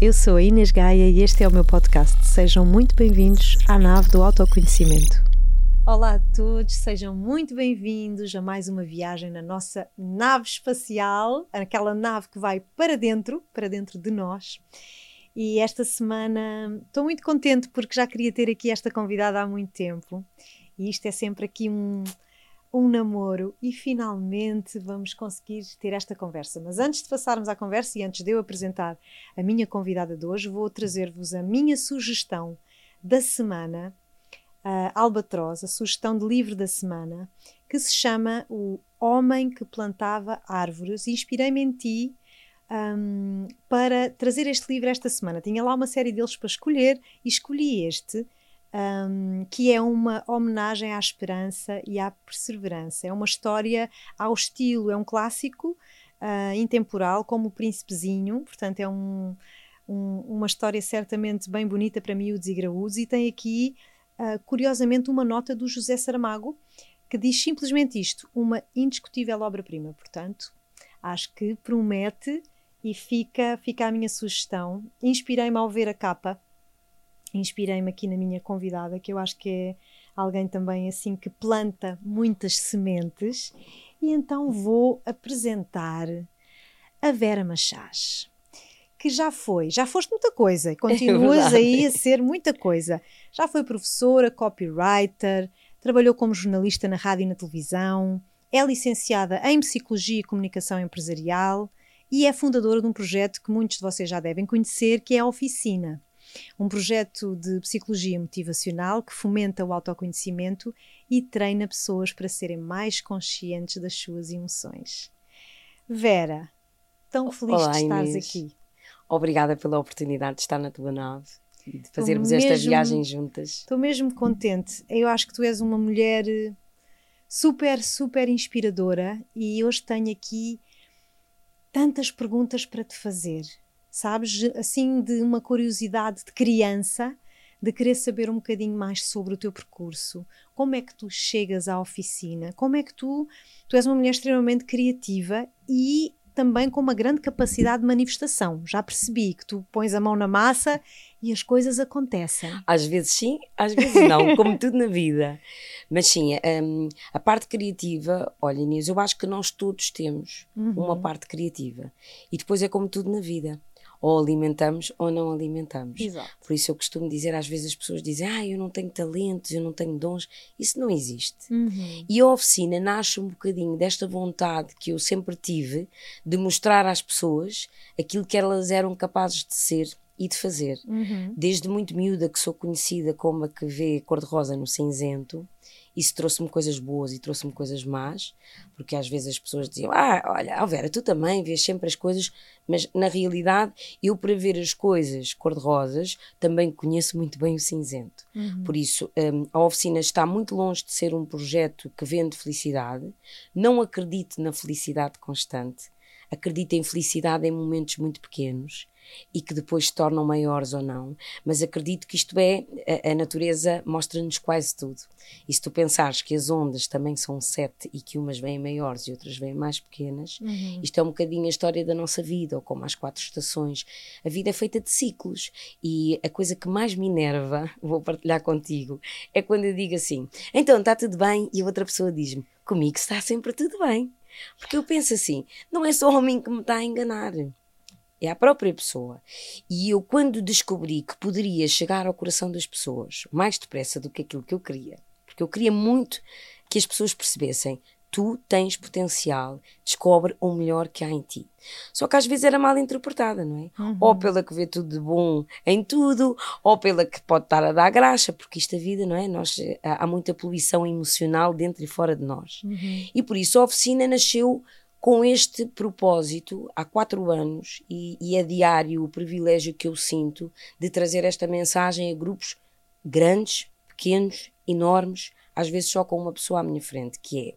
eu sou a Inês Gaia e este é o meu podcast. Sejam muito bem-vindos à nave do autoconhecimento. Olá a todos, sejam muito bem-vindos a mais uma viagem na nossa nave espacial, aquela nave que vai para dentro, para dentro de nós. E esta semana estou muito contente porque já queria ter aqui esta convidada há muito tempo. E isto é sempre aqui um, um namoro e finalmente vamos conseguir ter esta conversa. Mas antes de passarmos à conversa e antes de eu apresentar a minha convidada de hoje, vou trazer-vos a minha sugestão da semana, uh, Albatroz, a sugestão de livro da semana, que se chama O Homem que Plantava Árvores. Inspirei-me em ti um, para trazer este livro esta semana. Tinha lá uma série deles para escolher e escolhi este um, que é uma homenagem à esperança e à perseverança. É uma história ao estilo, é um clássico uh, intemporal, como o Príncipezinho, portanto, é um, um, uma história certamente bem bonita para miúdos e graúdos, e tem aqui, uh, curiosamente, uma nota do José Saramago que diz simplesmente isto: uma indiscutível obra-prima. Portanto, acho que promete e fica, fica a minha sugestão. Inspirei-me ao ver a capa inspirei-me aqui na minha convidada, que eu acho que é alguém também assim que planta muitas sementes, e então vou apresentar a Vera Machás, que já foi, já foste muita coisa, e continuas é aí a ser muita coisa. Já foi professora, copywriter, trabalhou como jornalista na rádio e na televisão, é licenciada em Psicologia e Comunicação Empresarial e é fundadora de um projeto que muitos de vocês já devem conhecer, que é a Oficina um projeto de psicologia motivacional que fomenta o autoconhecimento e treina pessoas para serem mais conscientes das suas emoções. Vera, tão feliz Olá, de estares Inês. aqui. Obrigada pela oportunidade de estar na tua nave e de fazermos esta viagem juntas. Estou mesmo contente. Eu acho que tu és uma mulher eh, super, super inspiradora e hoje tenho aqui tantas perguntas para te fazer sabes? Assim, de uma curiosidade de criança, de querer saber um bocadinho mais sobre o teu percurso. Como é que tu chegas à oficina? Como é que tu. Tu és uma mulher extremamente criativa e também com uma grande capacidade de manifestação. Já percebi que tu pões a mão na massa e as coisas acontecem. Às vezes sim, às vezes não, como tudo na vida. Mas sim, um, a parte criativa, olha Inês, eu acho que nós todos temos uhum. uma parte criativa. E depois é como tudo na vida ou alimentamos ou não alimentamos. Exato. Por isso eu costumo dizer, às vezes as pessoas dizem, ah, eu não tenho talentos, eu não tenho dons. Isso não existe. Uhum. E a oficina nasce um bocadinho desta vontade que eu sempre tive de mostrar às pessoas aquilo que elas eram capazes de ser e de fazer. Uhum. Desde muito miúda que sou conhecida como a que vê cor-de-rosa no cinzento, isso trouxe-me coisas boas e trouxe-me coisas más, porque às vezes as pessoas diziam: Ah, olha, Vera, tu também vês sempre as coisas, mas na realidade, eu para ver as coisas cor-de-rosas também conheço muito bem o cinzento. Uhum. Por isso, um, a oficina está muito longe de ser um projeto que vende felicidade, não acredito na felicidade constante. Acredito em felicidade em momentos muito pequenos e que depois se tornam maiores ou não, mas acredito que isto é, a, a natureza mostra-nos quase tudo. E se tu pensares que as ondas também são sete e que umas vêm maiores e outras vêm mais pequenas, uhum. isto é um bocadinho a história da nossa vida, ou como as quatro estações. A vida é feita de ciclos e a coisa que mais me enerva, vou partilhar contigo, é quando eu digo assim: então está tudo bem, e a outra pessoa diz-me: comigo está sempre tudo bem. Porque eu penso assim: não é só o homem que me está a enganar é a própria pessoa. E eu, quando descobri que poderia chegar ao coração das pessoas mais depressa do que aquilo que eu queria, porque eu queria muito que as pessoas percebessem. Tu tens potencial, descobre o melhor que há em ti. Só que às vezes era mal interpretada, não é? Uhum. Ou pela que vê tudo de bom em tudo, ou pela que pode estar a dar graxa, porque isto a vida, não é? Nós, há muita poluição emocional dentro e fora de nós. Uhum. E por isso a oficina nasceu com este propósito há quatro anos e, e é diário o privilégio que eu sinto de trazer esta mensagem a grupos grandes, pequenos, enormes, às vezes só com uma pessoa à minha frente, que é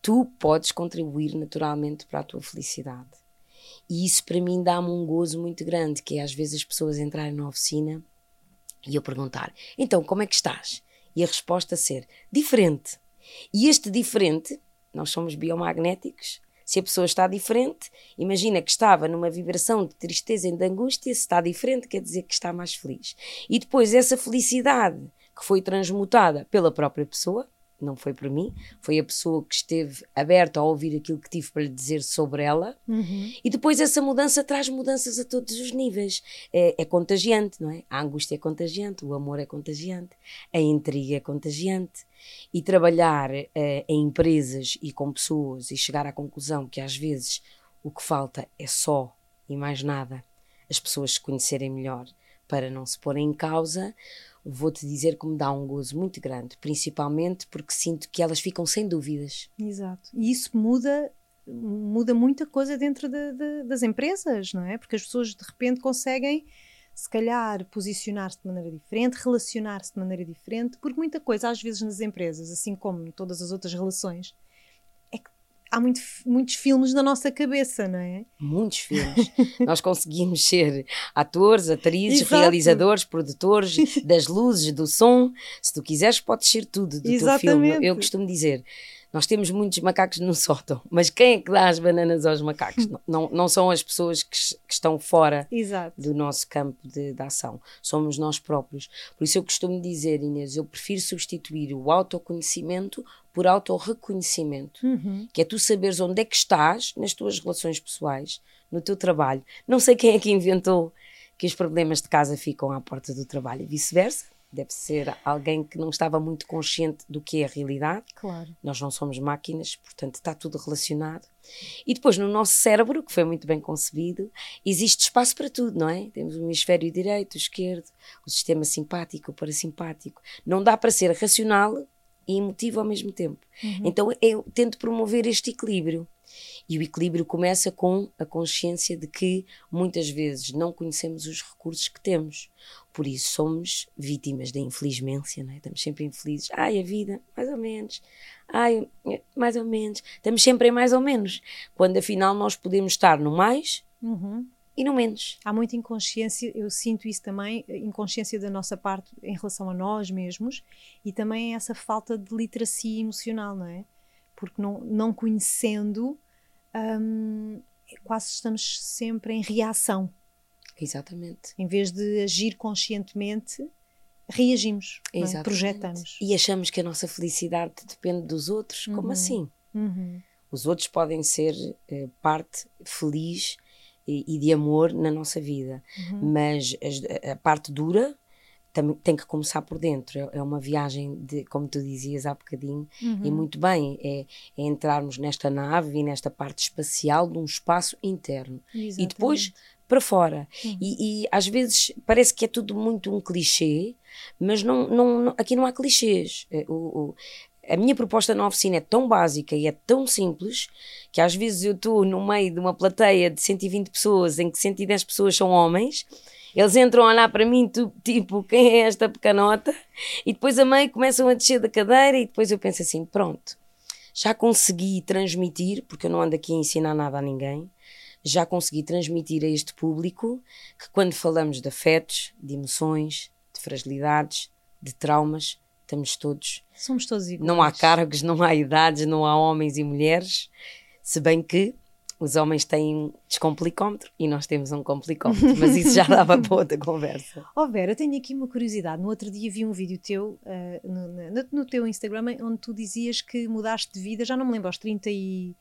tu podes contribuir naturalmente para a tua felicidade. E isso para mim dá-me um gozo muito grande, que é às vezes as pessoas entrarem na oficina e eu perguntar, então como é que estás? E a resposta ser diferente. E este diferente, nós somos biomagnéticos, Se a pessoa está diferente, imagina que estava numa vibração de tristeza e de angústia, se está diferente, quer dizer que está mais feliz. E depois essa felicidade que foi transmutada pela própria pessoa, não foi por mim, foi a pessoa que esteve aberta a ouvir aquilo que tive para lhe dizer sobre ela. Uhum. E depois essa mudança traz mudanças a todos os níveis. É, é, contagiante, não é? A angústia é contagiante, o amor é contagiante, a intriga é contagiante. E trabalhar é, em empresas e com pessoas e chegar à conclusão que às vezes o que falta é só e mais nada as pessoas se conhecerem melhor para não se porem em causa vou-te dizer que me dá um gozo muito grande, principalmente porque sinto que elas ficam sem dúvidas. Exato. E isso muda muda muita coisa dentro de, de, das empresas, não é? Porque as pessoas de repente conseguem se calhar posicionar-se de maneira diferente, relacionar-se de maneira diferente, porque muita coisa às vezes nas empresas, assim como em todas as outras relações, há muito, muitos filmes na nossa cabeça, não é? Muitos filmes. Nós conseguimos ser atores, atrizes, Exato. realizadores, produtores das luzes, do som. Se tu quiseres, podes ser tudo do Exatamente. teu filme. Eu costumo dizer. Nós temos muitos macacos no sótão, mas quem é que dá as bananas aos macacos? não, não, não são as pessoas que, que estão fora Exato. do nosso campo de, de, ação, somos nós próprios. Por isso eu costumo dizer, Inês, eu prefiro substituir o autoconhecimento por autorreconhecimento, uhum. que é tu saberes onde é que estás nas tuas relações pessoais, no teu trabalho. Não sei quem é que inventou que os problemas de casa ficam à porta do trabalho e vice-versa. Deve ser alguém que não estava muito consciente do que é a realidade. Claro. Nós não somos máquinas, portanto está tudo relacionado. E depois no nosso cérebro, que foi muito bem concebido, existe espaço para tudo, não é? Temos o hemisfério direito, o esquerdo, o sistema simpático, o parasimpático. Não dá para ser racional e emotivo ao mesmo tempo. Uhum. Então eu tento promover este equilíbrio. E o equilíbrio começa com a consciência de que muitas vezes não conhecemos os recursos que temos. Por isso somos vítimas da infelizmência, não é? Estamos sempre infelizes. Ai, a vida, mais ou menos. Ai, mais ou menos. Estamos sempre em mais ou menos. Quando afinal nós podemos estar no mais uhum e no menos. Há muita inconsciência, eu sinto isso também, inconsciência da nossa parte em relação a nós mesmos e também essa falta de literacia emocional, não é? Porque não, não conhecendo, hum, quase estamos sempre em reação. Exatamente. Em vez de agir conscientemente, reagimos, é? projetamos. E achamos que a nossa felicidade depende dos outros. Uhum. Como assim? Uhum. Os outros podem ser uh, parte feliz e, de amor na nossa vida. Uhum. Mas a, a, parte dura também tem que começar por dentro. É, é uma viagem, de, como tu dizias há bocadinho, uhum. e muito bem, é, é, entrarmos nesta nave e nesta parte espacial de um espaço interno. Exatamente. E depois para fora. Uhum. E, e, às vezes parece que é tudo muito um clichê, mas não, não, não aqui não há clichês. É, o, o, a minha proposta na oficina é tão básica e é tão simples que às vezes eu estou no meio de uma plateia de 120 pessoas em que 110 pessoas são homens. Eles entram a olhar para mim, tipo, quem é esta pecanota? E depois a meio começam a descer da cadeira e depois eu penso assim: pronto, já consegui transmitir, porque eu não ando aqui a ensinar nada a ninguém, já consegui transmitir a este público que quando falamos de afetos, de emoções, de fragilidades, de traumas, estamos todos. Somos todos iguais. Não há cargos, não há idades, não há homens e mulheres, se bem que os homens têm descomplicómetro e nós temos um complicómetro, mas isso já dava para outra conversa. Oh Vera, eu tenho aqui uma curiosidade. No outro dia vi um vídeo teu uh, no, no, no, teu Instagram onde tu dizias que mudaste de vida, já não me lembro, aos 30 e,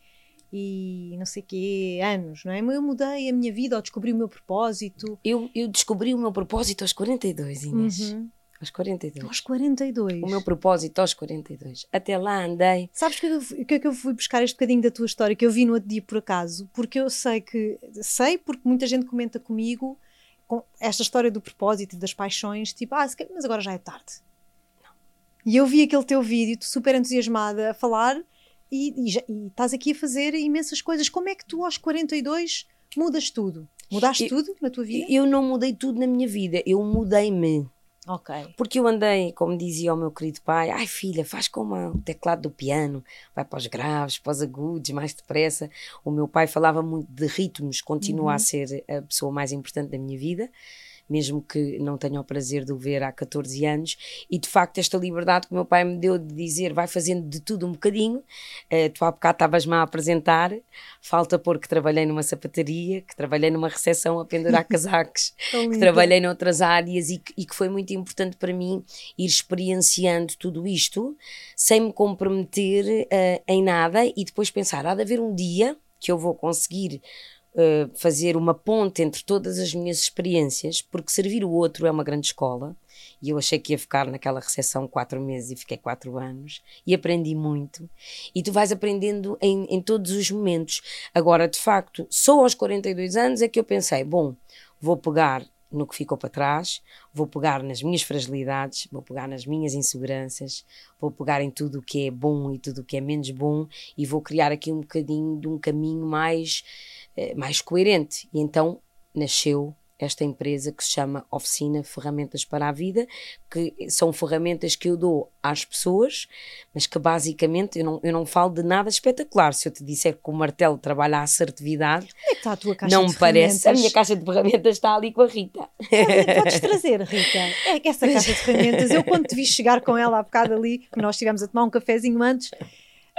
e não sei quê anos, não é? Eu mudei a minha vida ou descobri o meu propósito. Eu, eu descobri o meu propósito aos 42, Inês. Uhum. Aos 42. Aos 42. O meu propósito aos 42. Até lá andei. Sabes o que é que eu fui buscar este bocadinho da tua história que eu vi no outro dia por acaso? Porque eu sei que. Sei porque muita gente comenta comigo com esta história do propósito e das paixões, tipo, ah, mas agora já é tarde. Não. E eu vi aquele teu vídeo, super entusiasmada a falar e, e, e, estás aqui a fazer imensas coisas. Como é que tu aos 42 mudas tudo? Mudaste eu, tudo na tua vida? Eu não mudei tudo na minha vida, eu mudei-me. Ok. Porque eu andei, como dizia o meu querido pai, ai filha, faz como o teclado do piano, vai para os graves, para os agudos, mais depressa. O meu pai falava muito de ritmos, continua uhum. a ser a pessoa mais importante da minha vida. Mesmo que não tenha o prazer de o ver há 14 anos. E de facto, esta liberdade que o meu pai me deu de dizer vai fazendo de tudo um bocadinho. Uh, tu há bocado estavas-me a apresentar, falta pôr que trabalhei numa sapataria, que trabalhei numa recepção a pendurar casacos, que trabalhei noutras áreas e que, e que foi muito importante para mim ir experienciando tudo isto sem me comprometer uh, em nada e depois pensar, há de haver um dia que eu vou conseguir uh, fazer uma ponte entre todas as minhas experiências, porque servir o outro é uma grande escola. E eu achei que ia ficar naquela recepção quatro meses e fiquei quatro anos. E aprendi muito. E tu vais aprendendo em, em todos os momentos. Agora, de facto, só aos 42 anos é que eu pensei: bom, vou pegar no que ficou para trás, vou pegar nas minhas fragilidades, vou pegar nas minhas inseguranças, vou pegar em tudo o que é bom e tudo o que é menos bom e vou criar aqui um bocadinho de um caminho mais, eh, mais coerente. E então nasceu esta empresa que se chama Oficina Ferramentas para a Vida, que são ferramentas que eu dou às pessoas, mas que basicamente eu não, eu não falo de nada espetacular. Se eu te disser que o martelo trabalha a assertividade, é está a tua caixa não me parece. A minha caixa de ferramentas está ali com a Rita. podes trazer, Rita. É que essa caixa de ferramentas, eu quando te vi chegar com ela há bocado ali, que nós estivemos a tomar um cafezinho antes,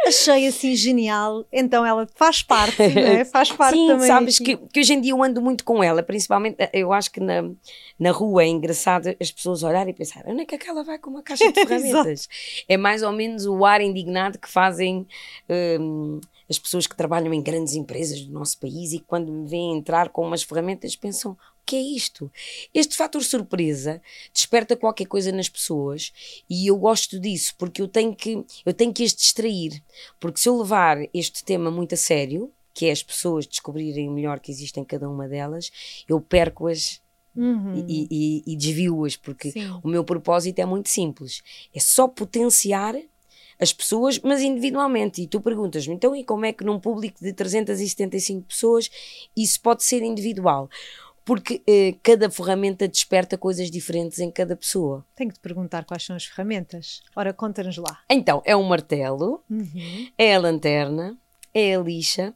achei assim genial. Então ela faz parte, é? faz parte Sim, também. sabes que, que, hoje em dia eu ando muito com ela, principalmente eu acho que na, na rua é engraçado as pessoas olharem e pensar onde é que aquela vai com uma caixa de ferramentas? é mais ou menos o ar indignado que fazem. Um, as pessoas que trabalham em grandes empresas do nosso país e quando me veem entrar com umas ferramentas pensam: que é isto? Este fator surpresa desperta qualquer coisa nas pessoas e eu gosto disso porque eu tenho que, eu tenho que as distrair. Porque se eu levar este tema muito a sério, que é as pessoas descobrirem o melhor que existe em cada uma delas, eu perco-as Uhum. E, e, e desvio-as, porque Sim. o meu propósito é muito simples: é só potenciar as pessoas, mas individualmente. E tu perguntas-me, então, e como é que num público de 375 pessoas isso pode ser individual? Porque eh, cada ferramenta desperta coisas diferentes em cada pessoa. Tenho que te perguntar quais são as ferramentas. Ora, conta-nos lá. Então, é o martelo, uhum. é a lanterna, é a lixa,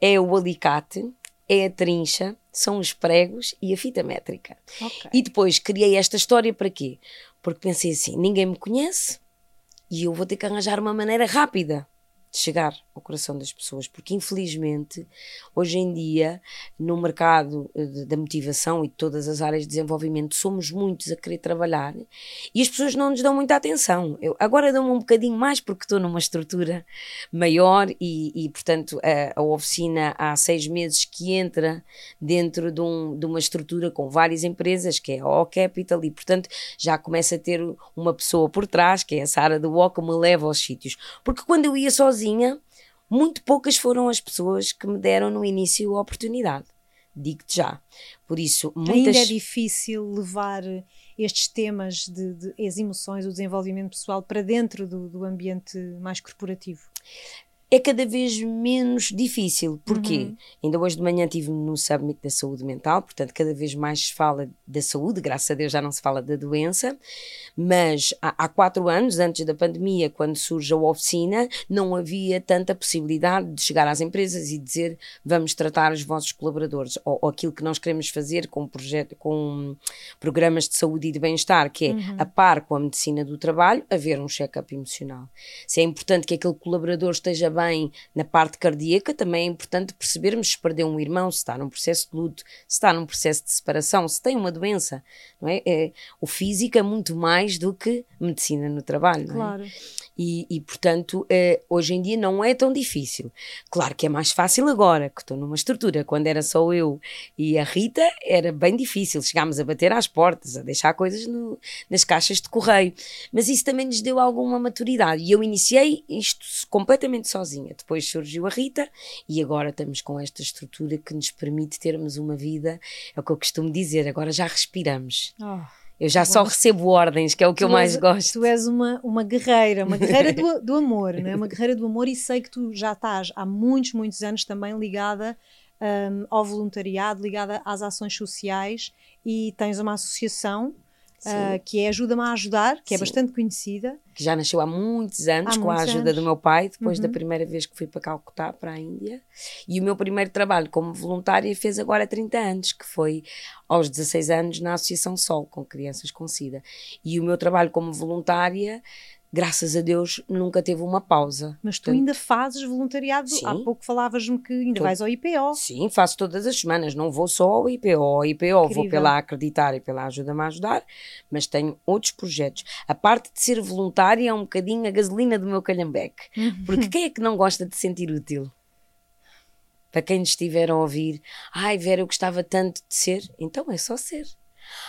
é o alicate, é a trincha, são os pregos e a fita métrica. Okay. E depois criei esta história para quê? Porque pensei assim: ninguém me conhece, e eu vou ter que arranjar uma maneira rápida de chegar ao coração das pessoas, porque infelizmente hoje em dia no mercado eh, da motivação e de todas as áreas de desenvolvimento somos muitos a querer trabalhar e as pessoas não nos dão muita atenção. Eu agora dou-me um bocadinho mais porque estou numa estrutura maior e, e portanto a, a, oficina há seis meses que entra dentro de, um, de uma estrutura com várias empresas que é a O Capital e portanto já começa a ter uma pessoa por trás que é a Sara do O que me leva aos sítios porque quando eu ia sozinha sozinha, muito poucas foram as pessoas que me deram no início a oportunidade. Digo-te já. Por isso, muitas... Ainda é difícil levar estes temas de, de as emoções, o desenvolvimento pessoal para dentro do, do ambiente mais corporativo é cada vez menos difícil. Porquê? Uhum. Ainda hoje de manhã estive no Summit da Saúde Mental, portanto, cada vez mais se fala da saúde, graças a Deus já não se fala da doença, mas há, há quatro anos, antes da pandemia, quando surge a oficina, não havia tanta possibilidade de chegar às empresas e dizer vamos tratar os vossos colaboradores, ou, ou aquilo que nós queremos fazer com, projeto, com programas de saúde e de bem-estar, que é uhum. a par com a medicina do trabalho, haver um check-up emocional. Se é importante que aquele colaborador esteja bem também na parte cardíaca, também é importante percebermos se perdeu um irmão, se está num processo de luto, se está num processo de separação, se tem uma doença. Não é? é o físico é muito mais do que medicina no trabalho. Claro. É? E, e, portanto, é, hoje em dia não é tão difícil. Claro que é mais fácil agora, que estou numa estrutura. Quando era só eu e a Rita, era bem difícil. Chegámos a bater às portas, a deixar coisas no, nas caixas de correio. Mas isso também nos deu alguma maturidade. E eu iniciei isto completamente sozinha. Depois surgiu a Rita e agora estamos com esta estrutura que nos permite termos uma vida, é o que eu costumo dizer, agora já respiramos. Oh eu já só recebo ordens, que é o que tu eu mais és, gosto. Tu és uma, uma guerreira, uma guerreira do, do amor, não é? Uma guerreira do amor e sei que tu já estás há muitos, muitos anos também ligada um, ao voluntariado, ligada às ações sociais e tens uma associação uh, que é Ajuda-me a Ajudar, que é Sim. bastante conhecida. Que já nasceu há muitos anos, há com muitos a ajuda anos. do meu pai, depois uhum. da primeira vez que fui para Calcutá, para a Índia. E o meu primeiro trabalho como voluntária fez agora 30 anos, que foi aos 16 anos na Associação Sol, com crianças com SIDA. E o meu trabalho como voluntária graças a Deus, nunca teve uma pausa. Mas tu Portanto, ainda fazes voluntariado? Sim. Há pouco falavas-me que ainda vais ao IPO. Sim, faço todas as semanas. Não vou só ao IPO. Ao IPO Incrível. vou pela Acreditar e pela Ajuda-me a Ajudar, mas tenho outros projetos. A parte de ser voluntária é um bocadinho a gasolina do meu calhambeque. Uhum. Porque quem é que não gosta de sentir útil? Para quem estiver a ouvir, ai Vera, eu gostava tanto de ser, então é só ser.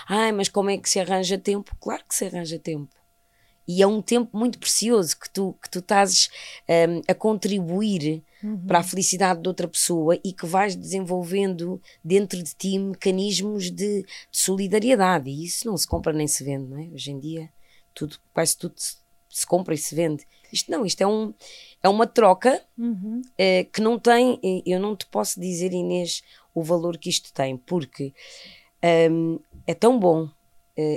Ai, mas como é que se arranja tempo? Claro que se arranja tempo e é um tempo muito precioso que tu, que tu estás um, a contribuir uhum. para a felicidade de outra pessoa e que vais desenvolvendo dentro de ti mecanismos de, de, solidariedade. E isso não se compra nem se vende, não é? Hoje em dia, tudo, quase tudo se, se compra e se vende. Isto não, isto é, um, é uma troca uhum. é, que não tem, eu não te posso dizer, Inês, o valor que isto tem, porque um, é tão bom eh,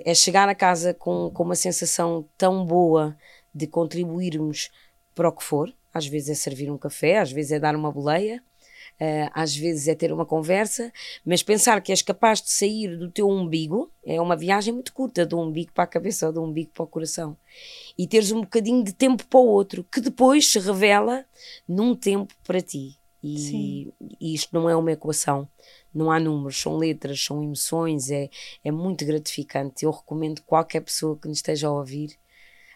é chegar a casa com, com uma sensação tão boa de contribuirmos para o que for. Às vezes é servir um café, às vezes é dar uma boleia, uh, às vezes é ter uma conversa, mas pensar que és capaz de sair do teu umbigo é uma viagem muito curta, do umbigo para a cabeça ou do umbigo para o coração. E teres um bocadinho de tempo para o outro, que depois se revela num tempo para ti. E, e isto não é uma equação não há números, são letras, são emoções, é, é muito gratificante. Eu recomendo qualquer pessoa que nos esteja a ouvir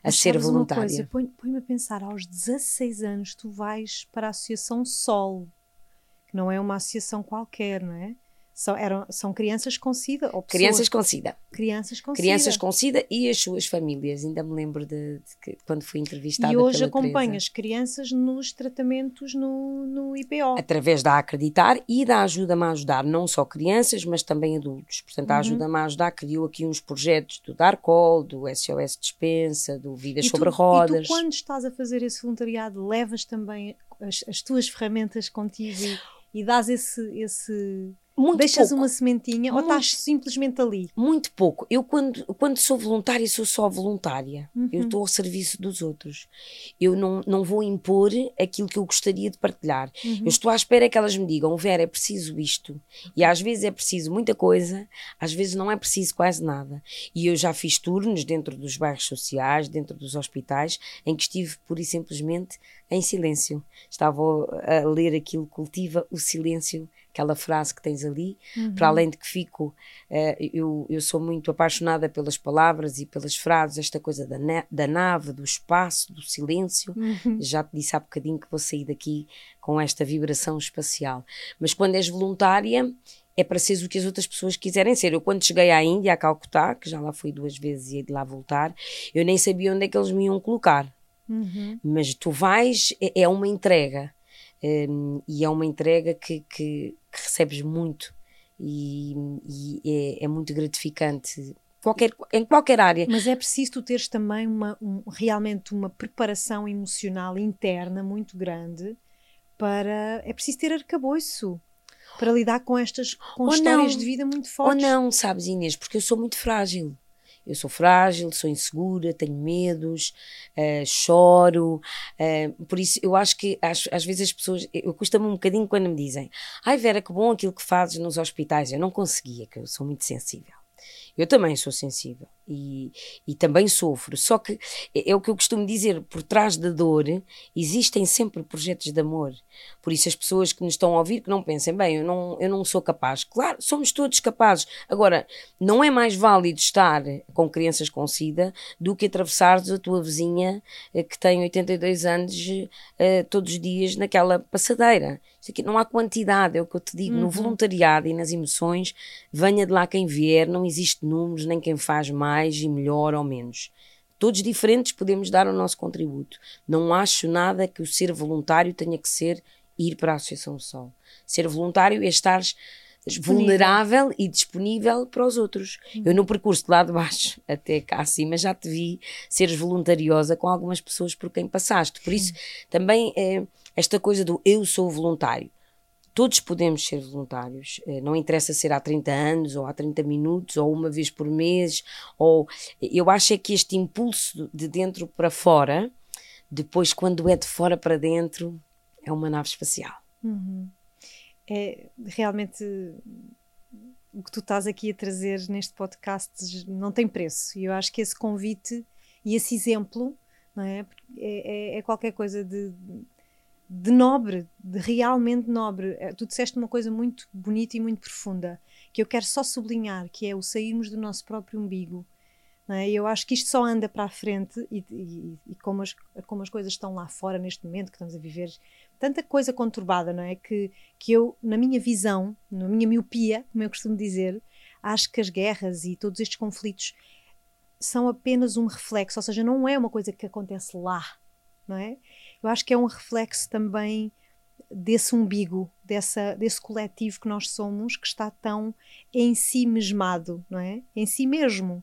a Mas ser voluntária. Põe-me a pensar, aos 16 anos tu vais para a Associação Sol, que não é uma associação qualquer, não é? São, eram, são crianças com SIDA? Ou crianças com SIDA. Crianças com crianças SIDA. com SIDA e as suas famílias. Ainda me lembro de, de que, quando fui entrevistada. E hoje acompanhas crianças nos tratamentos no, no IPO. Através da Acreditar e da Ajuda-me a Ajudar, não só crianças, mas também adultos. Portanto, a uhum. Ajuda-me a Ajudar criou aqui uns projetos do Darcol, do SOS Dispensa, do Vidas e sobre tu, Rodas. E tu, quando estás a fazer esse voluntariado, levas também as, as tuas ferramentas contigo e, e dás esse. esse muito Deixas pouco. uma sementinha muito, ou estás simplesmente ali? Muito pouco. Eu, quando, quando sou voluntária, sou só voluntária. Uhum. Eu estou ao serviço dos outros. Eu não, não vou impor aquilo que eu gostaria de partilhar. Uhum. Eu estou à espera que elas me digam: Vera, é preciso isto. E às vezes é preciso muita coisa, às vezes não é preciso quase nada. E eu já fiz turnos dentro dos bairros sociais, dentro dos hospitais, em que estive pura e simplesmente em silêncio. Estava a ler aquilo, cultiva o silêncio aquela frase que tens ali, uhum. para além de que fico, uh, eu, eu sou muito apaixonada pelas palavras e pelas frases, esta coisa da, da nave, do espaço, do silêncio. Uhum. Já te disse há bocadinho que vou sair daqui com esta vibração espacial. Mas quando és voluntária, é para seres o que as outras pessoas quiserem ser. Eu, quando cheguei à Índia, a Calcutá, que já lá fui duas vezes e ia de lá voltar, eu nem sabia onde é que eles me iam colocar. Uhum. Mas tu vais, é, é uma entrega. Um, e é uma entrega que, que, que recebes muito e, e é, é, muito gratificante. Qualquer, em qualquer área. Mas é preciso tu teres também uma, um, realmente uma preparação emocional interna muito grande para. É preciso ter arcabouço para lidar com estas com histórias não, de vida muito fortes. Ou não, sabes, Inês, porque eu sou muito frágil. Eu sou frágil, sou insegura, tenho medos, uh, choro. Uh, por isso, eu acho que às, às vezes as pessoas. Eu custa-me um bocadinho quando me dizem: Ai, Vera, que bom aquilo que fazes nos hospitais. Eu não conseguia, que eu sou muito sensível. Eu também sou sensível e, e também sofro. Só que é, é, o que eu costumo dizer: por trás da dor existem sempre projetos de amor. Por isso, as pessoas que nos estão a ouvir, que não pensem, bem, eu não, eu não sou capaz. Claro, somos todos capazes. Agora, não é mais válido estar com crianças com SIDA do que atravessares a tua vizinha eh, que tem 82 anos uh, todos os dias naquela passadeira. Isso aqui não há quantidade, é o que eu te digo. Uhum. No voluntariado e nas emoções, venha de lá quem vier, não existe números, nem quem faz mais e melhor ou menos. Todos diferentes podemos dar o nosso contributo. Não acho nada que o ser voluntário tenha que ser ir para a Associação Sol. Ser voluntário é estar vulnerável e disponível para os outros. Uhum. Eu no percurso de lá de baixo até cá acima já te vi seres voluntariosa com algumas pessoas por quem passaste. Por isso, também é esta coisa do eu sou voluntário todos podemos ser voluntários, uh, não interessa ser há 30 anos, ou há 30 minutos, ou uma vez por mês, ou eu acho é que este impulso de dentro para fora, depois quando é de fora para dentro, é uma nave espacial. Uhum. É realmente o que tu estás aqui a trazer neste podcast não tem preço. E eu acho que esse convite e esse exemplo não é? É, é, é qualquer coisa de, de nobre, de realmente nobre. É, tu disseste uma coisa muito bonita e muito profunda que eu quero só sublinhar, que é o sairmos do nosso próprio umbigo. É? Eu acho que isto só anda para a frente e, e, e, como, as, como as coisas estão lá fora neste momento que estamos a viver, tanta coisa conturbada, não é? Que, que eu, na minha visão, na minha miopia, como eu costumo dizer, acho que as guerras e todos estes conflitos são apenas um reflexo, ou seja, não é uma coisa que acontece lá, não é? Eu acho que é um reflexo também desse umbigo, dessa, desse coletivo que nós somos, que está tão em si mesmado, não é? Em si mesmo.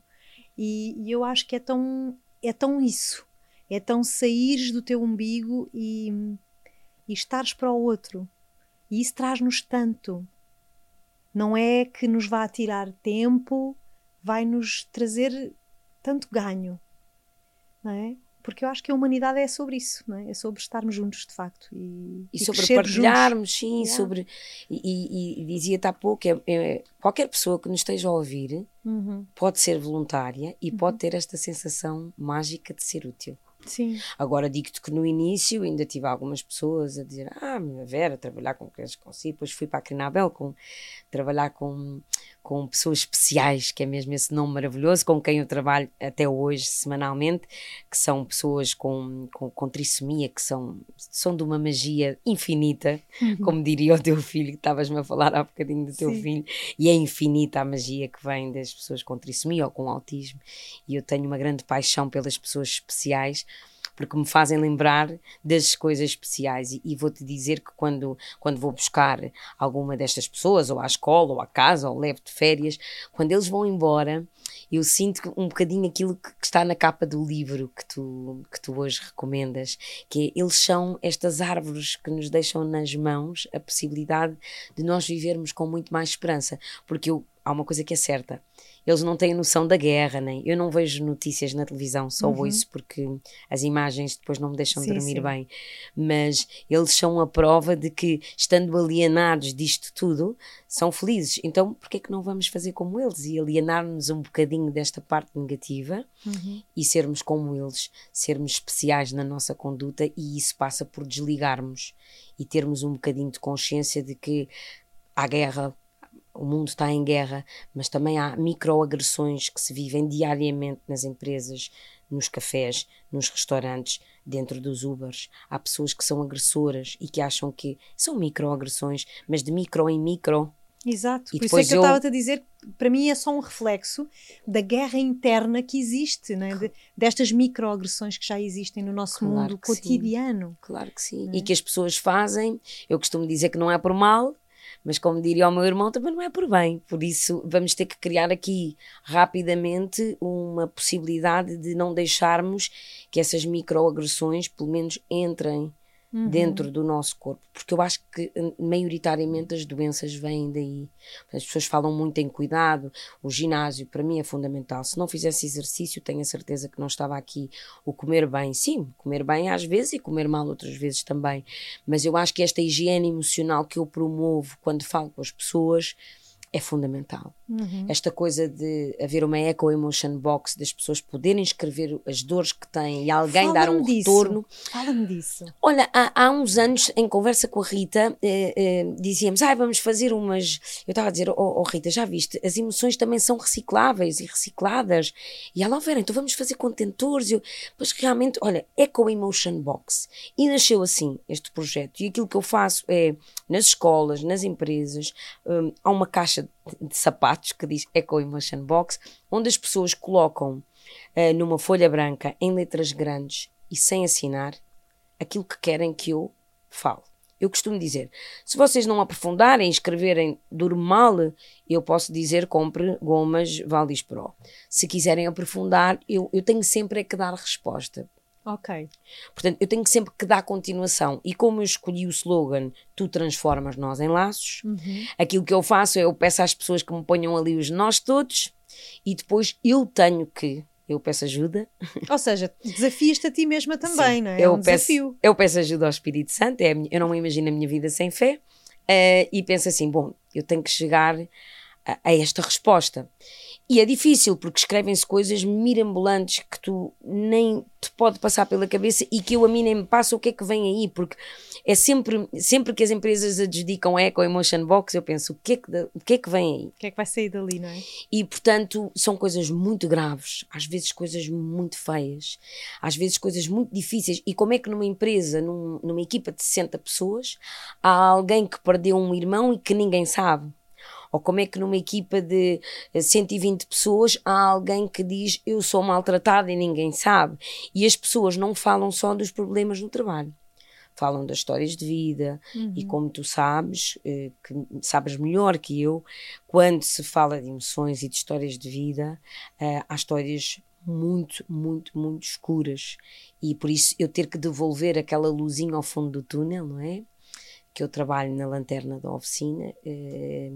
E, e eu acho que é tão, é tão isso. É tão sair do teu umbigo e, e estares para o outro. E isso traz-nos tanto. Não é que nos vá tirar tempo, vai nos trazer tanto ganho, não é? Porque eu acho que a humanidade é sobre isso, é? É sobre estarmos juntos, de facto. E, e, e sobre partilharmos, juntos. sim, yeah. sobre. E, e dizia-te há pouco: é, é, qualquer pessoa que nos esteja a ouvir uhum. pode ser voluntária e uhum. pode ter esta sensação mágica de ser útil. Sim. Agora digo-te que no início ainda tive algumas pessoas a dizer: Ah, minha Vera, trabalhar com crianças com si. Depois fui para a Crinabel com, trabalhar com com pessoas especiais, que é mesmo esse nome maravilhoso, com quem eu trabalho até hoje, semanalmente, que são pessoas com, com, com trissomia, que são, são de uma magia infinita, uhum. como diria o teu filho, que estavas-me a falar há bocadinho do teu Sim. filho, e é infinita a magia que vem das pessoas com trissomia ou com autismo, e eu tenho uma grande paixão pelas pessoas especiais porque me fazem lembrar das coisas especiais. E, e vou-te dizer que quando, quando vou buscar alguma destas pessoas, ou à escola, ou à casa, ou levo de férias, quando eles vão embora, eu sinto um bocadinho aquilo que, está na capa do livro que tu, que tu hoje recomendas, que é, eles são estas árvores que nos deixam nas mãos a possibilidade de nós vivermos com muito mais esperança, porque eu, há uma coisa que é certa, eles não têm noção da guerra, nem. Eu não vejo notícias na televisão, só uhum. ouço porque as imagens depois não me deixam sim, dormir sim. bem. Mas eles são a prova de que, estando alienados disto tudo, são felizes. Então, porquê é que não vamos fazer como eles e alienar-nos um bocadinho desta parte negativa uhum. e sermos como eles, sermos especiais na nossa conduta e isso passa por desligarmos e termos um bocadinho de consciência de que há guerra, o mundo está em guerra, mas também há microagressões que se vivem diariamente nas empresas, nos cafés, nos restaurantes, dentro dos Ubers. Há pessoas que são agressoras e que acham que são microagressões, mas de micro em micro. Exato, e por isso é que eu estava-te a dizer, para mim é só um reflexo da guerra interna que existe, né? De, destas microagressões que já existem no nosso claro mundo cotidiano. Sim. Claro que sim. É? E que as pessoas fazem, eu costumo dizer que não é por mal, mas como diria o meu irmão, também não é por bem. Por isso, vamos ter que criar aqui rapidamente uma possibilidade de não deixarmos que essas microagressões, pelo menos, entrem uhum. dentro do nosso corpo, porque eu acho que hum, maioritariamente as doenças vêm daí. As pessoas falam muito em cuidado, o ginásio para mim é fundamental. Se não fizesse exercício, tenho a certeza que não estava aqui. O comer bem, sim, comer bem às vezes e comer mal outras vezes também. Mas eu acho que esta higiene emocional que eu promovo quando falo com as pessoas é fundamental. Uhum. Esta coisa de haver uma eco emotion box, das pessoas poderem escrever as dores que têm e alguém dar um disso. retorno. Fala-me disso. Olha, há, há, uns anos, em conversa com a Rita, eh, eh, dizíamos: ah, vamos fazer umas. Eu estava a dizer, oh, oh, Rita, já viste? As emoções também são recicláveis e recicladas. E ela, oh, Vera, então vamos fazer contentores. Eu, pois realmente, olha, eco emotion box. E nasceu assim este projeto. E aquilo que eu faço é nas escolas, nas empresas, um, há uma caixa de sapatos que diz Eco Emotion Box, onde as pessoas colocam uh, numa folha branca, em letras grandes e sem assinar, aquilo que querem que eu fale. Eu costumo dizer, se vocês não aprofundarem, escreverem normal, eu posso dizer compre gomas Valdis Pro. Se quiserem aprofundar, eu, eu tenho sempre é que dar resposta. Ok. Portanto, eu tenho sempre que dar continuação. E como eu escolhi o slogan Tu transformas nós em laços, Uhum. aquilo que eu faço é eu peço às pessoas que me ponham ali os nós todos e depois eu tenho que, eu peço ajuda. Ou seja, desafias-te a ti mesma também, Sim, não é? É eu um peço, desafio. Eu peço ajuda ao Espírito Santo, é minha- eu não me imagino a minha vida sem fé. eh, e penso assim: bom, eu tenho que chegar a, a esta resposta. E é difícil porque escrevem-se coisas mirambulantes que tu nem te pode passar pela cabeça e que eu a mim nem me passa o que é que vem aí, porque é sempre, sempre que as empresas adjudicam Eco Emotion Box, eu penso o que, é que, o que é que vem aí? O que é que vai sair dali, não é? E, portanto, são coisas muito graves, às vezes coisas muito feias, às vezes coisas muito difíceis. E como é que numa empresa, num- numa equipa de 60 pessoas, há alguém que perdeu um irmão e que ninguém sabe? Ou como é que numa equipa de eh, 120 pessoas há alguém que diz eu sou maltratado e ninguém sabe? E as pessoas não falam só dos problemas no trabalho. Falam das histórias de vida e como tu sabes, eh, que sabes melhor que eu, quando se fala de emoções e de histórias de vida, eh, há histórias muito, muito, muito escuras. E por isso eu ter que devolver aquela luzinha ao fundo do túnel, não é? Que eu trabalho na lanterna da oficina, eh,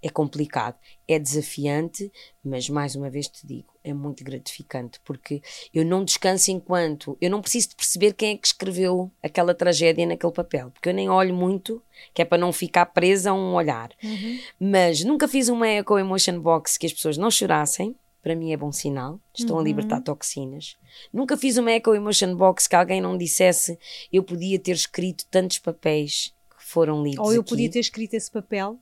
é complicado, é desafiante, mas mais uma vez te digo, é muito gratificante, porque eu não descanso enquanto eu não preciso de perceber quem é que escreveu aquela tragédia naquele papel, porque eu nem olho muito, que é para não ficar presa a um olhar. Mas nunca fiz uma Eco Emotion Box que as pessoas não chorassem. Para mim é bom sinal, estão a libertar toxinas. Nunca fiz uma Eco Emotion Box que alguém não dissesse eu podia ter escrito tantos papéis foram lidos. Ou eu aqui. podia ter escrito esse papel,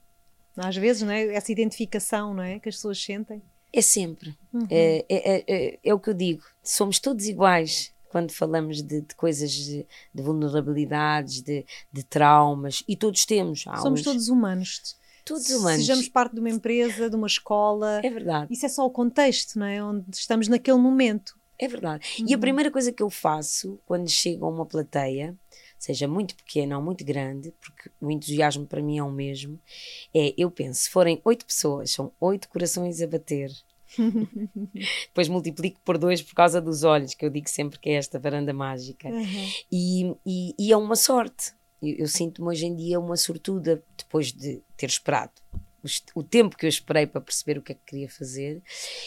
às vezes, não é? Essa identificação, não é? Que as pessoas sentem. É sempre. Uhum. É, é, é- é- é o que eu digo. Somos todos iguais quando falamos de, de coisas de, de vulnerabilidades, de, de traumas, e todos temos. Há Somos uns- todos humanos. todos humanos. Sejamos parte de uma empresa, de uma escola. É verdade. Isso é só o contexto, não é? Onde estamos naquele momento. É verdade. E a primeira coisa que eu faço quando chego a uma plateia, seja muito pequena ou muito grande, porque o entusiasmo para mim é o mesmo, é eu penso, se forem oito pessoas, são oito corações a bater. Depois multiplico por dois por causa dos olhos, que eu digo sempre que é esta varanda mágica. E, e, e é uma sorte. Eu, eu sinto-me hoje em dia uma sortuda depois de ter esperado o tempo que eu esperei para perceber o que é que queria fazer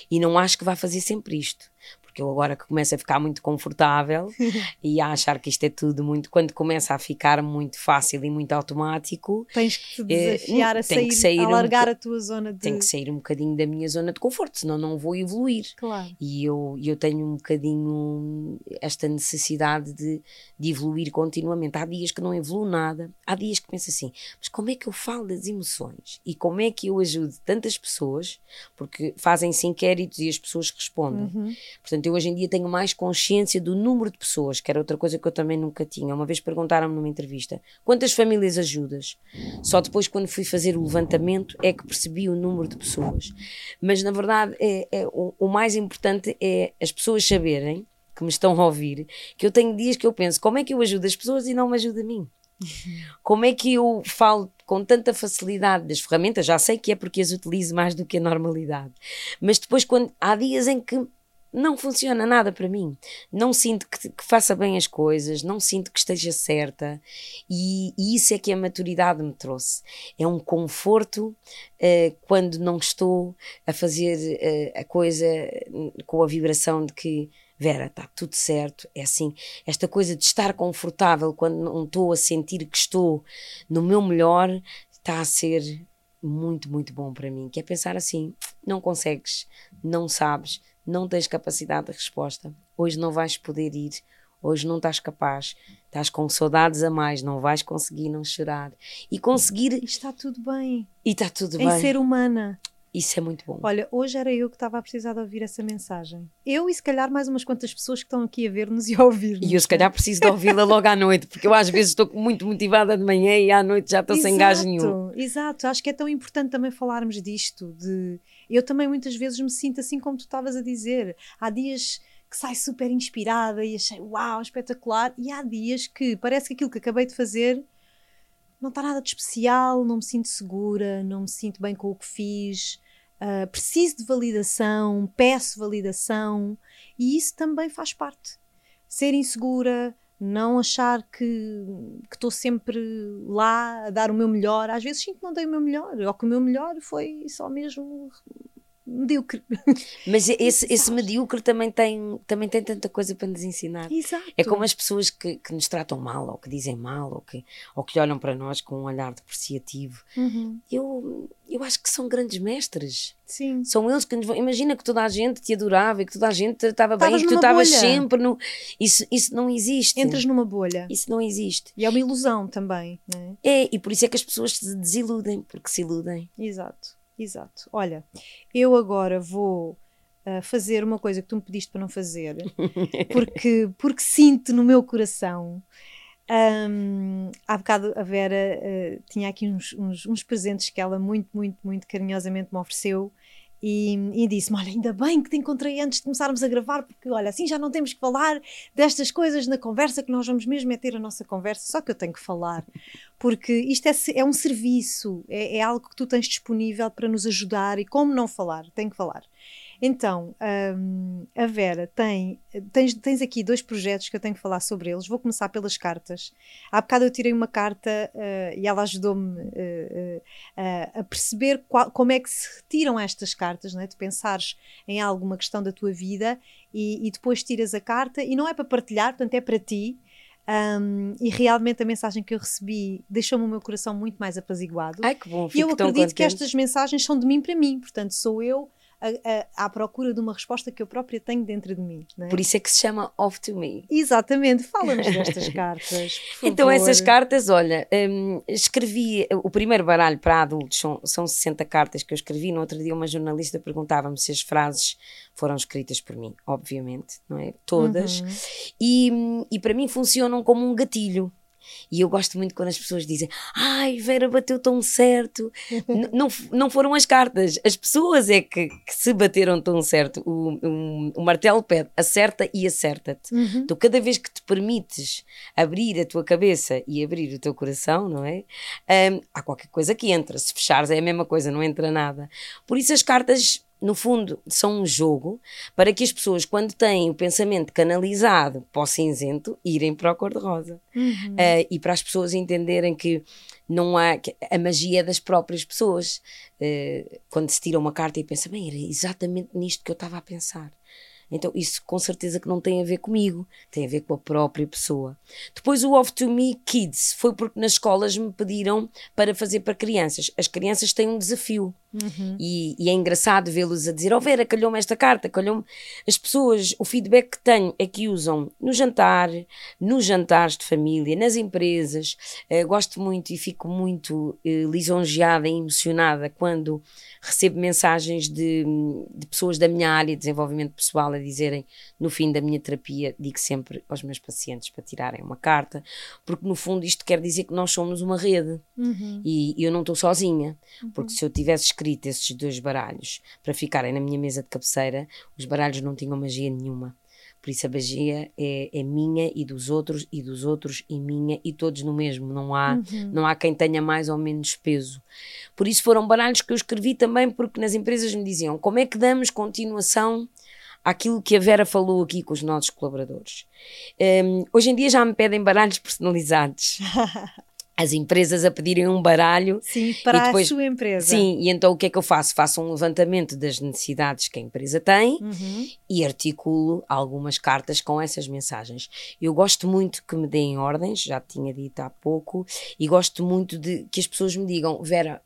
e não acho que vá fazer sempre isto. Porque eu agora que começo a ficar muito confortável e a achar que isto é tudo muito, quando começa a ficar muito fácil e muito automático, Tens que te É, desafiar a tem sair, sair a um alargar boca- a tua zona de. tenho que sair um bocadinho da minha zona de conforto, senão não vou evoluir. Claro. E eu, eu tenho um bocadinho esta necessidade de, de evoluir continuamente. Há dias que não evoluo nada, há dias que penso assim, mas como é que eu falo das emoções? E como é que eu ajudo tantas pessoas? Porque fazem-se inquéritos e as pessoas respondem. Uhum. Portanto, eu hoje em dia tenho mais consciência do número de pessoas, que era outra coisa que eu também nunca tinha. Uma vez perguntaram-me numa entrevista: quantas famílias ajudas? Só depois, quando fui fazer o levantamento, é que percebi o número de pessoas. Mas, na verdade, é, é- o, o mais importante é as pessoas saberem, que me estão a ouvir, que eu tenho dias que eu penso: como é que eu ajudo as pessoas e não me ajuda a mim? Como é que eu falo com tanta facilidade das ferramentas? Já sei que é porque as utilizo mais do que a normalidade. Mas depois, quando há dias em que não funciona nada para mim, não sinto que, que faça bem as coisas, não sinto que esteja certa, e, e isso é que a maturidade me trouxe. É um conforto eh, quando não estou a fazer eh, a coisa hum, com a vibração de que Vera, está tudo certo, é assim, esta coisa de estar confortável quando não estou a sentir que estou no meu melhor, está a ser muito, muito bom para mim. Que é pensar assim: não consegues, não sabes, não tens capacidade de resposta, hoje não vais poder ir, hoje não estás capaz, estás com saudades a mais, não vais conseguir não chorar. E conseguir, está tudo bem. e está tudo em bem. ser humana. Isso é muito bom. Olha, hoje era eu que estava a precisar de ouvir essa mensagem. Eu e se calhar mais umas quantas pessoas que estão aqui a ver-nos e a ouvir-nos. E eu se calhar preciso de ouvi-la logo à noite, porque eu às vezes estou muito motivada de manhã e à noite já estou sem gás nenhum. Exato, acho que é tão importante também falarmos disto. De... Eu também muitas vezes me sinto assim como tu estavas a dizer. Há dias que sai super inspirada e achei uau, espetacular, e há dias que parece que aquilo que acabei de fazer não está nada de especial, não me sinto segura, não me sinto bem com o que fiz, ah, preciso de validação, peço validação, e isso também faz parte. ser insegura, não achar que estou sempre lá a dar o meu melhor. Às vezes sinto que não dei o meu melhor, ou que o meu melhor foi só mesmo medíocre. Mas esse, esse medíocre também tem, também tem tanta coisa para nos ensinar. Exato. É como as pessoas que, que nos tratam mal, ou que dizem mal, ou que, ou que olham para nós com um olhar depreciativo. Uhum. Eu, eu acho que são grandes mestres. Sim. São eles que nos vão. Imagina que toda a gente te adorava e que toda a gente estava bem, e que tu estavas sempre no. Isso, isso não existe. Entras numa bolha. Isso não existe. E é uma ilusão também, não é? É, e por isso é que as pessoas se desiludem, porque se iludem. Exato, exato. Olha, eu agora vou ah, fazer uma coisa que tu me pediste para não fazer, porque, porque sinto no meu coração. Ahm, há bocado a Vera ah, tinha aqui uns, uns, uns presentes que ela muito, muito, muito carinhosamente me ofereceu e, e disse-me: Olha, ainda bem que te encontrei antes de começarmos a gravar, porque olha, assim já não temos que falar destas coisas na conversa, que nós vamos mesmo é ter a nossa conversa, só que eu tenho que falar, porque isto é, é um serviço, é, é algo que tu tens disponível para nos ajudar e como não falar, tenho que falar. Então, hum, a Vera tem, tens, tens aqui dois projetos que eu tenho que falar sobre eles. Vou começar pelas cartas. Há bocado eu tirei uma carta eh, e ela ajudou-me eh, eh, a- perceber qual- como é que se retiram estas cartas, não é? Tu pensares em alguma questão da tua vida e, e depois tiras a carta e não é para partilhar, portanto é para ti. Um, e realmente a mensagem que eu recebi deixou-me o meu coração muito mais apaziguado. Ai que bom, E eu acredito que estas mensagens são de mim para mim, portanto, sou eu a- a- à procura de uma resposta que eu própria tenho dentro de mim. é? Por isso é que se chama Off to Me. Exatamente, fala-nos destas cartas. Então, essas cartas, olha, hum, escrevi o primeiro baralho para adultos, são, são 60 cartas que eu escrevi. No outro dia, uma jornalista perguntava-me se as frases foram escritas por mim, obviamente, não é? Todas. Uhum. E, hum, e para mim funcionam como um gatilho. E eu gosto muito quando as pessoas dizem Ai, Vera bateu tão certo. Não, não foram as cartas, as pessoas é que, que se bateram tão certo. O, o, o martelo pede acerta e acerta-te. Uhum. Tu, cada vez que te permites abrir a tua cabeça e abrir o teu coração, não é? Hum, há qualquer coisa que entra. Se fechares é a mesma coisa, não entra nada. Por isso, as cartas, no fundo, são um jogo para que as pessoas, quando têm o pensamento canalizado para o cinzento, irem para o cor-de-rosa. Uhum. Uh, e para as pessoas entenderem que não há que a magia é das próprias pessoas. Uh, quando se tira uma carta e pensa, bem, era exatamente nisto que eu estava a pensar. Então, isso com certeza que não tem a ver comigo, tem a ver com a própria pessoa. Depois, o Off to Me Kids foi porque nas escolas me pediram para fazer para crianças. As crianças têm um desafio. Uhum. E, e é engraçado vê-los a dizer: Oh Vera, calhou-me esta carta, calhou-me. As pessoas, o feedback que tenho é que usam no jantar, nos jantares de família, nas empresas. Eh, gosto muito e fico muito eh, lisonjeada e emocionada quando recebo mensagens de, de pessoas da minha área de desenvolvimento pessoal dizerem: No fim da minha terapia, digo sempre aos meus pacientes para tirarem uma carta, porque no fundo isto quer dizer que nós somos uma rede Uhum. e, e eu não estou sozinha, porque se eu tivesse escrito esses dois baralhos para ficarem na minha mesa de cabeceira, os baralhos não tinham magia nenhuma. Por isso a magia é, é minha e dos outros, e dos outros e minha, e todos no mesmo. Não há, Uhum. não há quem tenha mais ou menos peso. Por isso foram baralhos que eu escrevi também, porque nas empresas me diziam como é que damos continuação àquilo que a Vera falou aqui com os nossos colaboradores. Hum, hoje em dia já me pedem baralhos personalizados. As empresas a pedirem um baralho Sim, para depois- a sua empresa. Sim, e então o que é que eu faço? Faço um levantamento das necessidades que a empresa tem Uhum. e articulo algumas cartas com essas mensagens. Eu gosto muito que me deem ordens, já tinha dito há pouco, e gosto muito de que as pessoas me digam: Vera,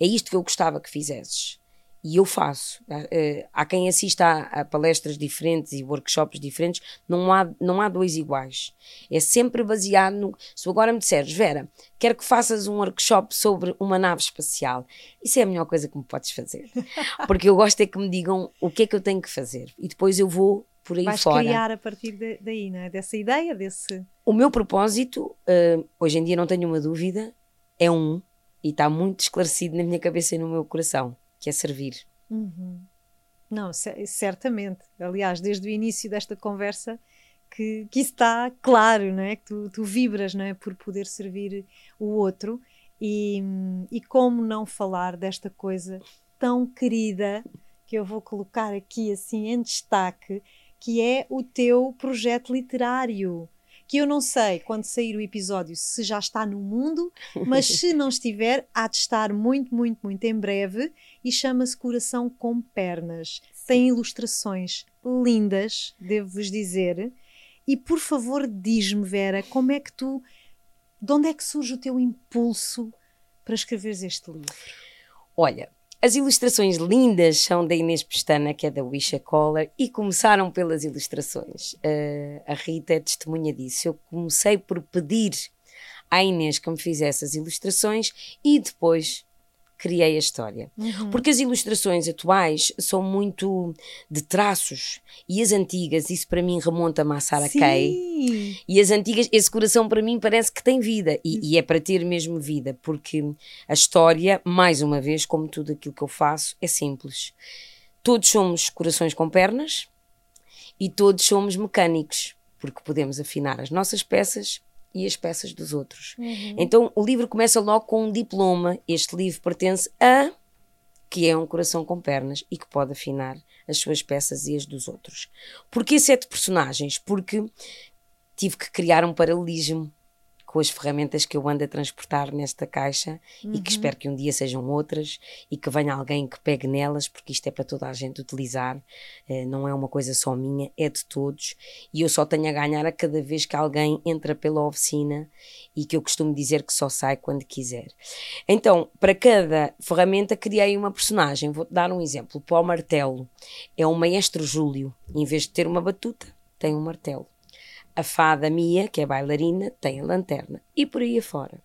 é isto que eu gostava que fizesses. E eu faço. Eh, Há quem assista a, a palestras diferentes e workshops diferentes, não há, não há dois iguais. É sempre baseado no. Se agora me disseres, Vera, quero que faças um workshop sobre uma nave espacial, isso é a melhor coisa que me podes fazer. Porque eu gosto é que me digam o que é que eu tenho que fazer. E depois eu vou por aí Vais fora. criar a partir de- daí, não é? Dessa ideia, desse. O meu propósito, eh, hoje em dia não tenho uma dúvida, é um, e está muito esclarecido na minha cabeça e no meu coração, que é servir. Uhum. Não, ce- certamente. Aliás, desde o início desta conversa que, que está claro, não é? Que tu, tu vibras, não é? Por poder servir o outro. E, e como não falar desta coisa tão querida que eu vou colocar aqui assim em destaque, que é o teu projeto literário. Que eu não sei quando sair o episódio se já está no mundo, mas se não estiver, há de estar muito, muito, muito em breve e chama-se Coração com Pernas. Tem ilustrações lindas, devo-vos dizer. E por favor, diz-me, Vera, como é que tu. De onde é que surge o teu impulso para escreveres este livro? Olha, as ilustrações lindas são da Inês Pestana, que é da Wisha Collar, e começaram pelas ilustrações. Uh, a Rita é testemunha disso. Eu comecei por pedir à Inês que me fizesse as ilustrações e depois criei a história. Uhum. Porque as ilustrações atuais são muito de traços e as antigas, isso para mim remonta-me à Sarah Kay. E as antigas, esse coração para mim parece que tem vida e, e, é para ter mesmo vida, porque a história, mais uma vez, como tudo aquilo que eu faço, é simples. Todos somos corações com pernas e todos somos mecânicos, porque podemos afinar as nossas peças e as peças dos outros. Uhum. Então o livro começa logo com um diploma. Este livro pertence a que é um coração com pernas e que pode afinar as suas peças e as dos outros. Porquê sete personagens? Porque tive que criar um paralelismo com as ferramentas que eu ando a transportar nesta caixa uhum. e que uhum. espero que um dia sejam outras e que venha alguém que pegue nelas, porque isto é para toda a gente utilizar, uh, não é uma coisa só minha, é de todos e eu só tenho a ganhar a cada vez que alguém entra pela oficina e que eu costumo dizer que só sai quando quiser. Então, para cada ferramenta criei uma personagem, vou-te dar um exemplo, para o martelo, é o maestro Júlio, em vez de ter uma batuta, tem um martelo a fada Mia, que é bailarina, tem a lanterna e por aí afora.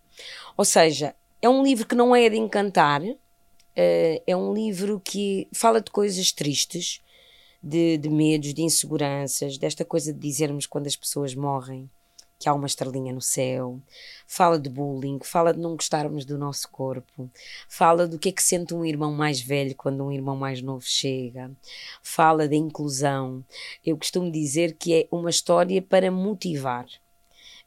Ou seja, é um livro que não é de encantar, uh, é um livro que fala de coisas tristes, de, de medos, de inseguranças, desta coisa de dizermos quando as pessoas morrem que há uma estrelinha no céu, fala de bullying, fala de não gostarmos do nosso corpo, fala do que é que sente um irmão mais velho quando um irmão mais novo chega, fala da inclusão. Eu costumo dizer que é uma história para motivar.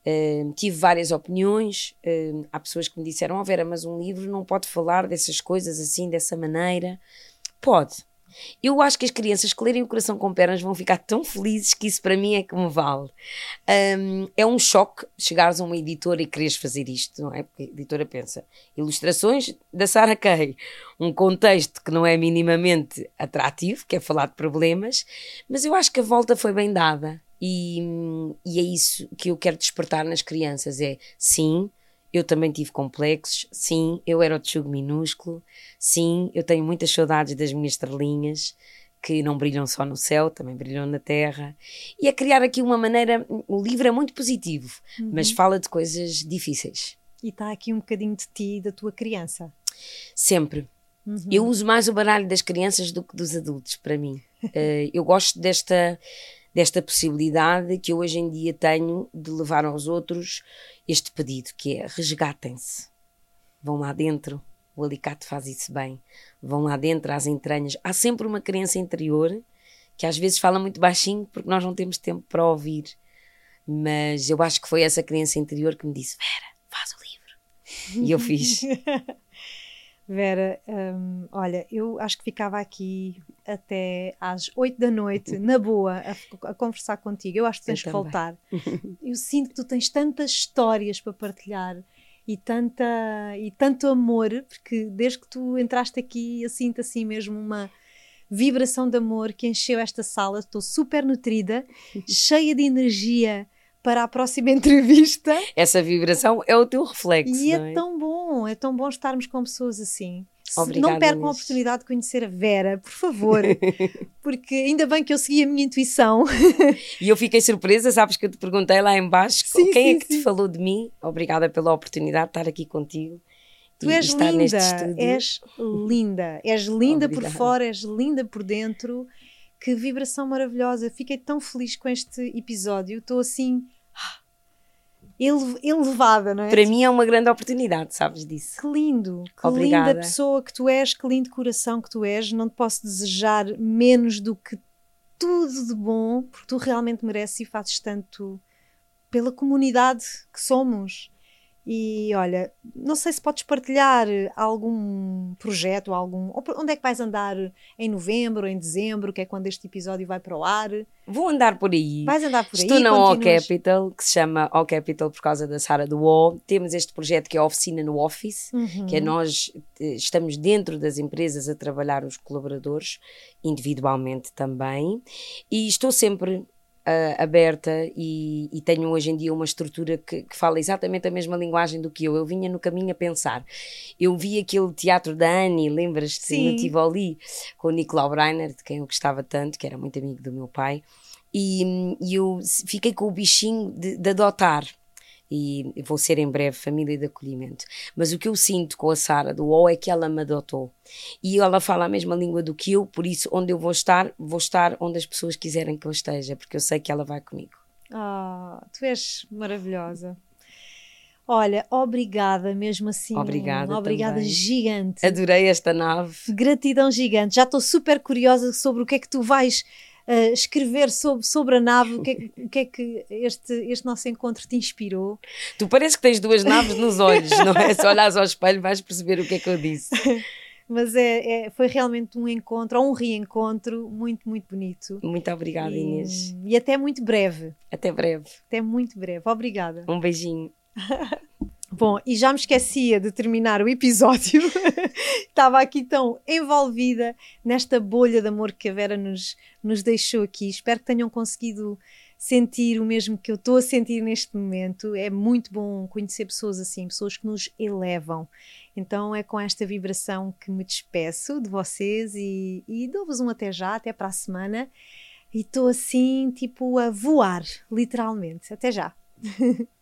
Uh, tive várias opiniões. Uh, há pessoas que me disseram: Oh, Vera, mas um livro não pode falar dessas coisas assim, dessa maneira. Pode, eu acho que as crianças que lerem o Coração com Pernas vão ficar tão felizes que isso para mim é que me vale. Um, é um choque chegares a uma editora e quereres fazer isto, não é? Porque a editora pensa, ilustrações da Sarah Kay, um contexto que não é minimamente atrativo, que é falar de problemas, mas eu acho que a volta foi bem dada. E, e é isso que eu quero despertar nas crianças: é sim, eu também tive complexos, sim, eu era o tchugo minúsculo, sim, eu tenho muitas saudades das minhas estrelinhas, que não brilham só no céu, também brilham na terra. E a criar aqui uma maneira. O livro é muito positivo, uhum. mas fala de coisas difíceis. E está aqui um bocadinho de ti e da tua criança. Sempre. Uhum. Eu uso mais o baralho das crianças do que dos adultos, para mim. uh, eu gosto desta, desta possibilidade que eu hoje em dia tenho de levar aos outros este pedido, que é resgatem-se. Vão lá dentro, o alicate faz isso bem. Vão lá dentro, às entranhas. Há sempre uma criança interior que às vezes fala muito baixinho porque nós não temos tempo para ouvir. Mas eu acho que foi essa criança interior que me disse: Vera, faz o livro. E eu fiz. Vera, hum, olha, eu acho que ficava aqui até às 8 da noite, na boa, a, a conversar contigo. Eu acho que tens que voltar. Eu sinto que tu tens tantas histórias para partilhar e, tanta, e tanto amor, porque desde que tu entraste aqui, eu sinto assim mesmo uma vibração de amor que encheu esta sala. Estou super nutrida, cheia de energia para a próxima entrevista. Essa vibração é o teu reflexo. E é, é, tão bom, é tão bom estarmos com pessoas assim. Obrigada, não percam a oportunidade de conhecer a Vera, por favor, porque ainda bem que eu segui a minha intuição. e eu fiquei surpresa, sabes que eu te perguntei lá embaixo sim, quem é sim, é que sim. te falou de mim. Obrigada pela oportunidade de estar aqui contigo. Tu és linda, és linda, és linda por fora, és linda por dentro. Que vibração maravilhosa! Fiquei tão feliz com este episódio. Estou assim elevada, não é? Para mim é uma grande oportunidade, sabes disso. Que lindo, que Obrigada. linda pessoa que tu és, que lindo coração que tu és. Não te posso desejar menos do que tudo de bom, porque tu realmente mereces e fazes tanto pela comunidade que somos. E olha, não sei se podes partilhar algum projeto, algum. Onde é que vais andar em novembro, em dezembro, que é quando este episódio vai para o ar? Vou andar por aí. Vais andar por Estou aí. na O Capital, que se chama O Capital por causa da Sara do O. Temos este projeto que é a Oficina no Office, Uhum. que é nós eh, estamos dentro das empresas a trabalhar os colaboradores, individualmente também. E estou sempre ah, aberta e, e tenho hoje em dia uma estrutura que, que fala exatamente a mesma linguagem do que eu. Eu vinha no caminho a pensar. Eu vi aquele teatro da Annie, lembras-te, Sim. no Tivoli, com o Nicolau Breiner, de quem eu gostava tanto, que era muito amigo do meu pai. E, e eu fiquei com o bichinho de, de adotar. E vou ser em breve família de acolhimento. Mas o que eu sinto com a Sara do O é que ela me adotou. E ela fala a mesma língua do que eu, por isso, onde eu vou estar, vou estar onde as pessoas quiserem que eu esteja, porque eu sei que ela vai comigo. Ah, tu és maravilhosa. Olha, obrigada mesmo assim. Obrigada Obrigada também. gigante. Adorei esta nave. Gratidão gigante. Já estou super curiosa sobre o que é que tu vais ah, escrever sobre, sobre a nave, o que é, o que, é que este, este nosso encontro te inspirou. Tu parece que tens duas naves nos olhos, não é? Se olhares ao espelho vais perceber o que é que eu disse. Mas é, é- foi realmente um encontro, ou um reencontro muito, muito bonito. Muito obrigada, E, Inês. e até muito breve. Até breve. Até muito breve. Obrigada. Um beijinho. Bom, e já me esquecia de terminar o episódio. Estava aqui tão envolvida nesta bolha de amor que a Vera nos, nos deixou aqui. Espero que tenham conseguido sentir o mesmo que eu estou a sentir neste momento. É muito bom conhecer pessoas assim, pessoas que nos elevam. Então é com esta vibração que me despeço de vocês e, e dou-vos um até já, até para a semana. E estou assim, tipo, a voar, literalmente. Até já.